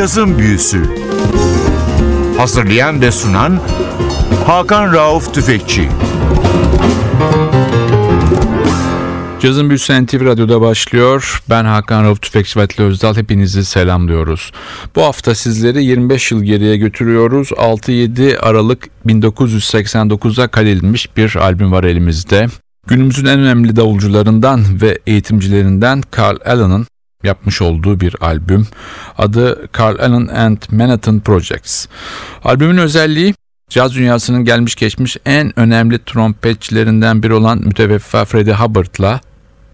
Cazın Büyüsü Hazırlayan ve sunan Hakan Rauf Tüfekçi Cazın Büyüsü NTV Radyo'da başlıyor. Ben Hakan Rauf Tüfekçi ve Atli Özdal. Hepinizi selamlıyoruz. Bu hafta sizleri 25 yıl geriye götürüyoruz. 6-7 Aralık 1989'a kaydedilmiş bir albüm var elimizde. Günümüzün en önemli davulcularından ve eğitimcilerinden Carl Allen'ın yapmış olduğu bir albüm. Adı Carl Allen and Manhattan Projects. Albümün özelliği caz dünyasının gelmiş geçmiş en önemli trompetçilerinden biri olan müteveffa Freddie Hubbard'la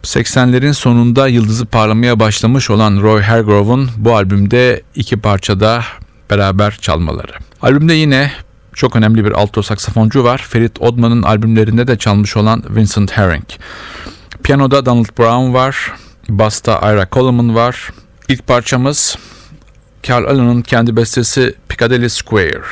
80'lerin sonunda yıldızı parlamaya başlamış olan Roy Hargrove'un bu albümde iki parçada beraber çalmaları. Albümde yine çok önemli bir alto saksafoncu var. Ferit Odman'ın albümlerinde de çalmış olan Vincent Herring. Piyanoda Donald Brown var. Basta Ira Coleman var. İlk parçamız Carl Allen'ın kendi bestesi Piccadilly Square.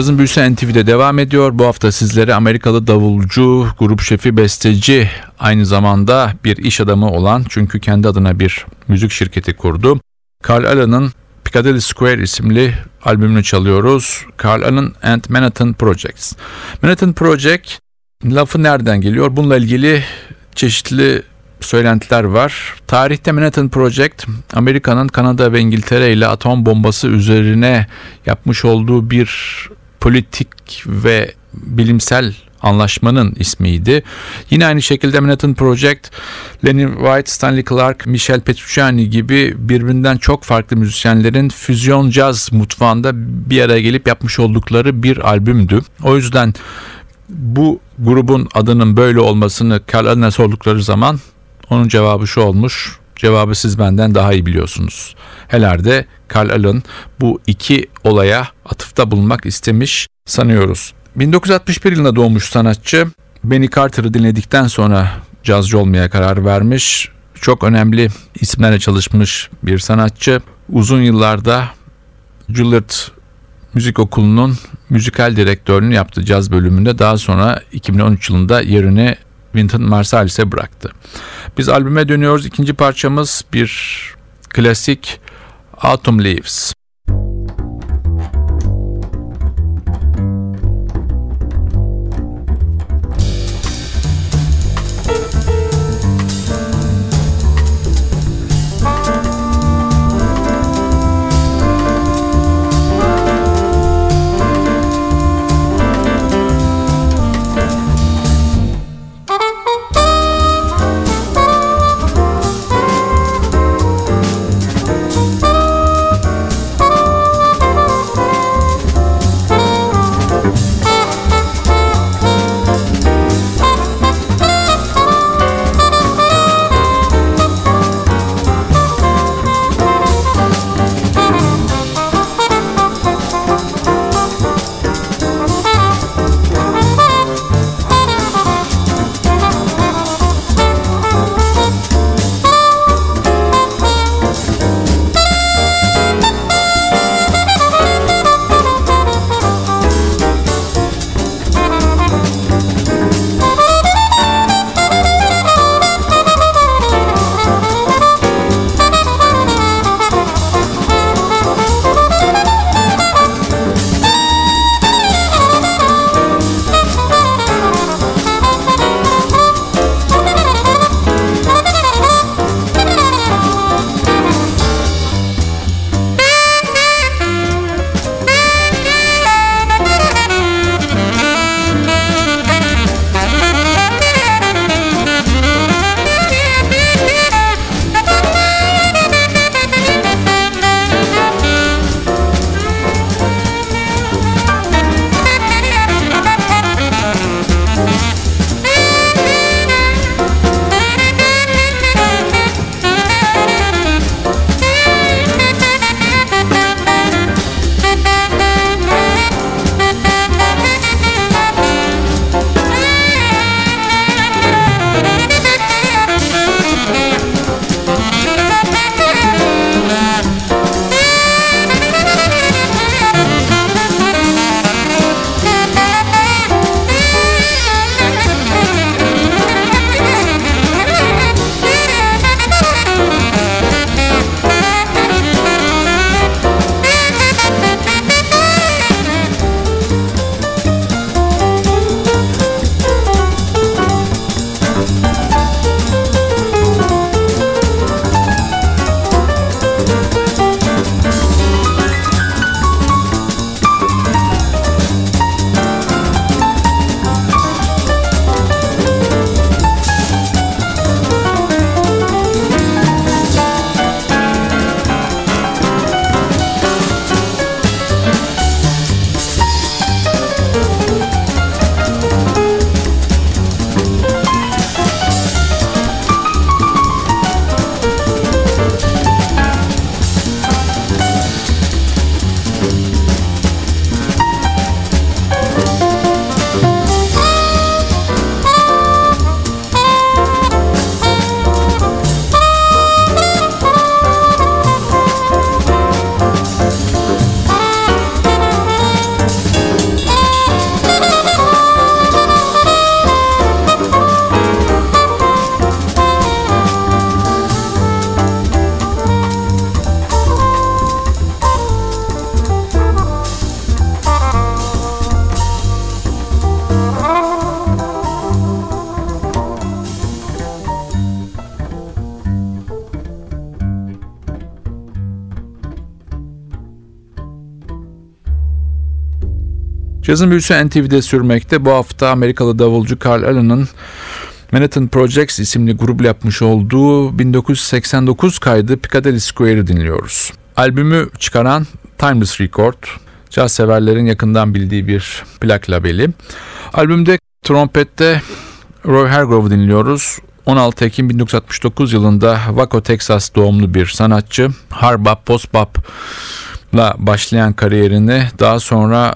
Cazın Büyüsü NTV'de devam ediyor. Bu hafta sizlere Amerikalı davulcu, grup şefi, besteci, aynı zamanda bir iş adamı olan çünkü kendi adına bir müzik şirketi kurdu. Carl Allen'ın Piccadilly Square isimli albümünü çalıyoruz. Carl Allen and Manhattan Projects. Manhattan Project lafı nereden geliyor? Bununla ilgili çeşitli söylentiler var. Tarihte Manhattan Project, Amerika'nın Kanada ve İngiltere ile atom bombası üzerine yapmış olduğu bir politik ve bilimsel anlaşmanın ismiydi. Yine aynı şekilde Manhattan Project, Lenny White, Stanley Clark, Michel Petrucciani gibi birbirinden çok farklı müzisyenlerin füzyon caz mutfağında bir araya gelip yapmış oldukları bir albümdü. O yüzden bu grubun adının böyle olmasını Carl Allen'e sordukları zaman onun cevabı şu olmuş. Cevabı siz benden daha iyi biliyorsunuz. Herhalde Carl Allen bu iki olaya atıfta bulunmak istemiş sanıyoruz. 1961 yılında doğmuş sanatçı Benny Carter'ı dinledikten sonra cazcı olmaya karar vermiş. Çok önemli isimlerle çalışmış bir sanatçı. Uzun yıllarda Juilliard Müzik Okulu'nun müzikal direktörlüğünü yaptı caz bölümünde. Daha sonra 2013 yılında yerini Wynton Marsalis'e bıraktı. Biz albüme dönüyoruz. İkinci parçamız bir klasik Autumn Leaves. Cazın büyüsü NTV'de sürmekte. Bu hafta Amerikalı davulcu Carl Allen'ın Manhattan Projects isimli grubla yapmış olduğu 1989 kaydı Piccadilly Square'ı dinliyoruz. Albümü çıkaran Timeless Record, caz severlerin yakından bildiği bir plak labeli. Albümde trompette Roy Hargrove dinliyoruz. 16 Ekim 1969 yılında Waco, Texas doğumlu bir sanatçı. Harbap, postbop'la başlayan kariyerini daha sonra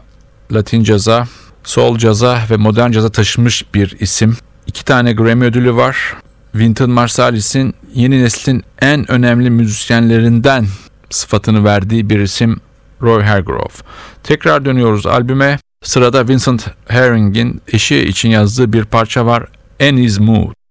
Latin caza, soul caza ve modern caza taşımış bir isim. İki tane Grammy ödülü var. Wynton Marsalis'in yeni neslin en önemli müzisyenlerinden sıfatını verdiği bir isim Roy Hargrove. Tekrar dönüyoruz albüme. Sırada Vincent Herring'in eşi için yazdığı bir parça var. Annie's Mood.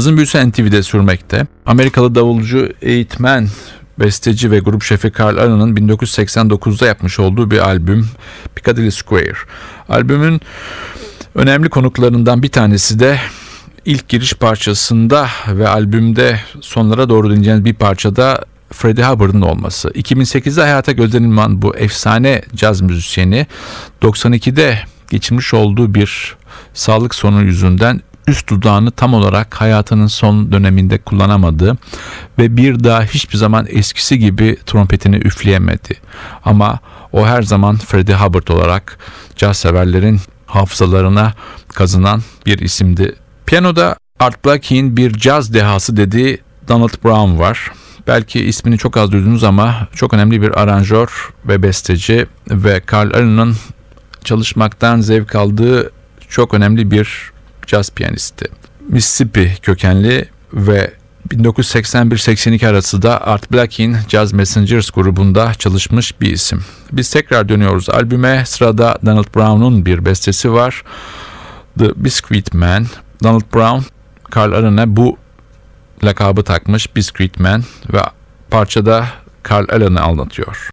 Cazın büyüsü NTV'de sürmekte. Amerikalı davulcu, eğitmen, besteci ve grup şefi Carl Allen'ın 1989'da yapmış olduğu bir albüm Piccadilly Square. Albümün önemli konuklarından bir tanesi de ilk giriş parçasında ve albümde sonlara doğru dinleyeceğiniz bir parçada Freddie Hubbard'ın olması. 2008'de hayata gözlenilen bu efsane caz müzisyeni 92'de geçirmiş olduğu bir sağlık sorunu yüzünden üst dudağını tam olarak hayatının son döneminde kullanamadı ve bir daha hiçbir zaman eskisi gibi trompetini üfleyemedi. Ama o her zaman Freddie Hubbard olarak caz severlerin hafızalarına kazınan bir isimdi. Piyanoda Art Blakey'in bir caz dehası dediği Donald Brown var. Belki ismini çok az duydunuz ama çok önemli bir aranjör ve besteci ve Carl Allen'ın çalışmaktan zevk aldığı çok önemli bir caz piyanisti. Mississippi kökenli ve 1981-82 arası da Art Blakey'in Jazz Messengers grubunda çalışmış bir isim. Biz tekrar dönüyoruz albüme. Sırada Donald Brown'un bir bestesi var. The Biscuit Man. Donald Brown, Carl Allen'e bu lakabı takmış Biscuit Man ve parçada Carl Allen'ı anlatıyor.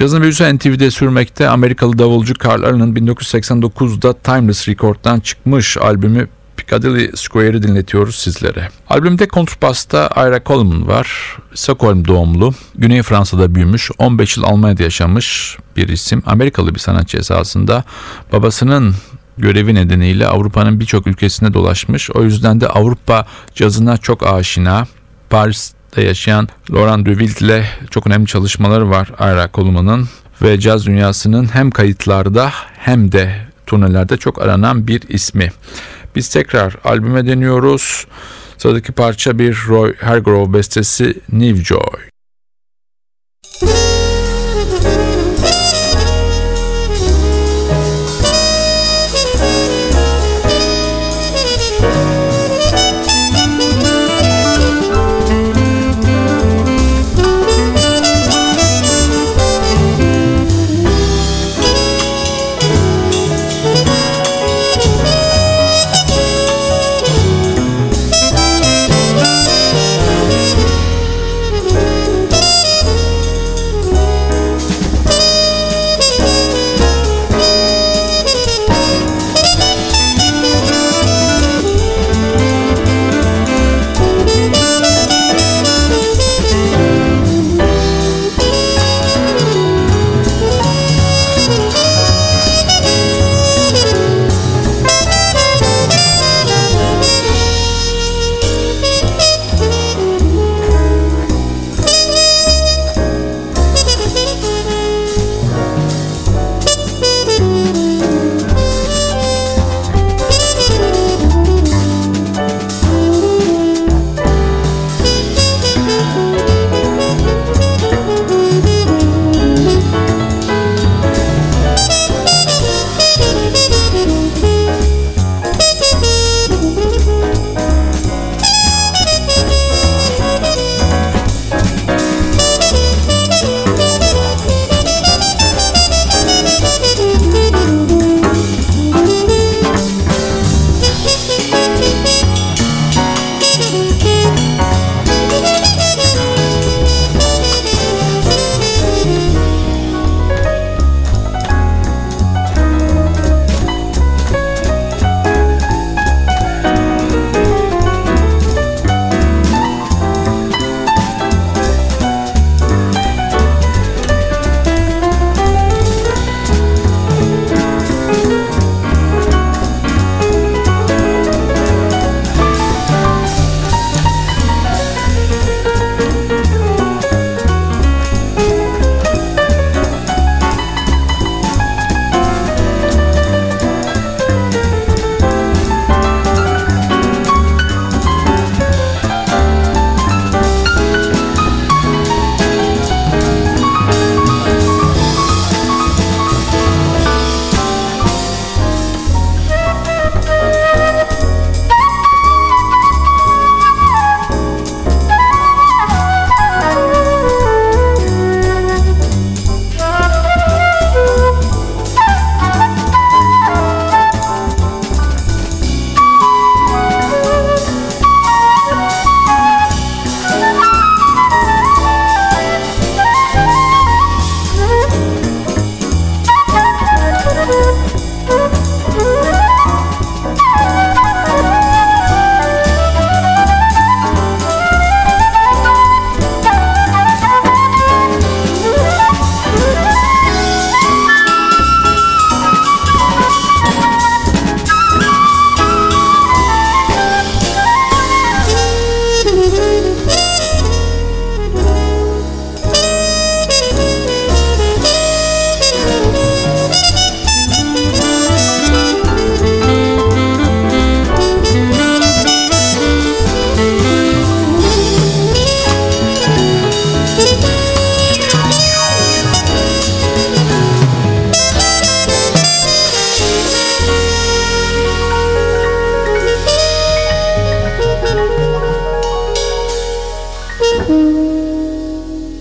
Cazın büyüsü NTV'de sürmekte Amerikalı davulcu Carl Allen'ın 1989'da Timeless Record'dan çıkmış albümü Piccadilly Square'ı dinletiyoruz sizlere. Albümde kontrbasta Ira Coleman var. Stockholm doğumlu. Güney Fransa'da büyümüş. 15 yıl Almanya'da yaşamış bir isim. Amerikalı bir sanatçı esasında. Babasının görevi nedeniyle Avrupa'nın birçok ülkesine dolaşmış. O yüzden de Avrupa cazına çok aşina. Paris'te yaşayan Laurent Duville ile çok önemli çalışmaları var Ira Coleman'ın ve caz dünyasının hem kayıtlarda hem de turnelerde çok aranan bir ismi. Biz tekrar albüme deniyoruz. Sıradaki parça bir Roy Hargrove bestesi New Joy.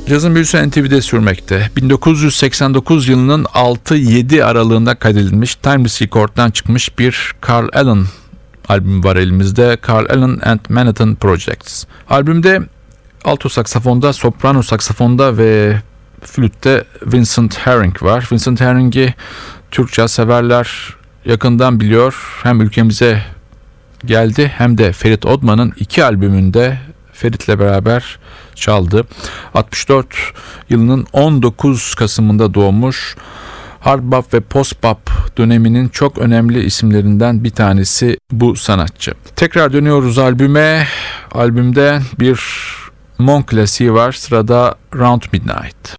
Cazın büyüsü NTV'de sürmekte. 1989 yılının 6-7 aralığında kaydedilmiş Timeless Record'dan çıkmış bir Carl Allen albümü var elimizde. Carl Allen and Manhattan Projects. Albümde alto saksafonda, soprano saksafonda ve flütte Vincent Herring var. Vincent Herring'i Türkçe severler yakından biliyor. Hem ülkemize geldi hem de Ferit Odman'ın iki albümünde Ferit'le beraber çaldı. 64 yılının 19 Kasım'ında doğmuş. Hard bop ve post bop döneminin çok önemli isimlerinden bir tanesi bu sanatçı. Tekrar dönüyoruz albüme. Albümde bir Mon klasiği var. Sırada Round Midnight.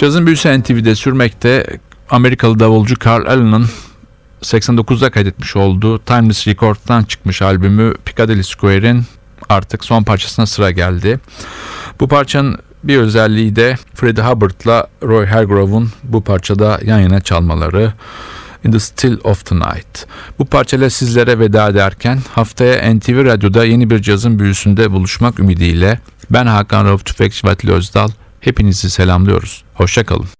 Cazın büyüsü NTV'de sürmekte Amerikalı davulcu Carl Allen'ın 89'da kaydetmiş olduğu Timeless Record'dan çıkmış albümü Piccadilly Square'in artık son parçasına sıra geldi. Bu parçanın bir özelliği de Freddie Hubbard'la Roy Hargrove'un bu parçada yan yana çalmaları. In the Still of the Night. Bu parçayla sizlere veda ederken haftaya NTV Radyo'da yeni bir cazın büyüsünde buluşmak ümidiyle ben Hakan Rauf Tüfekçi Vatili Özdal hepinizi selamlıyoruz. Hoşçakalın.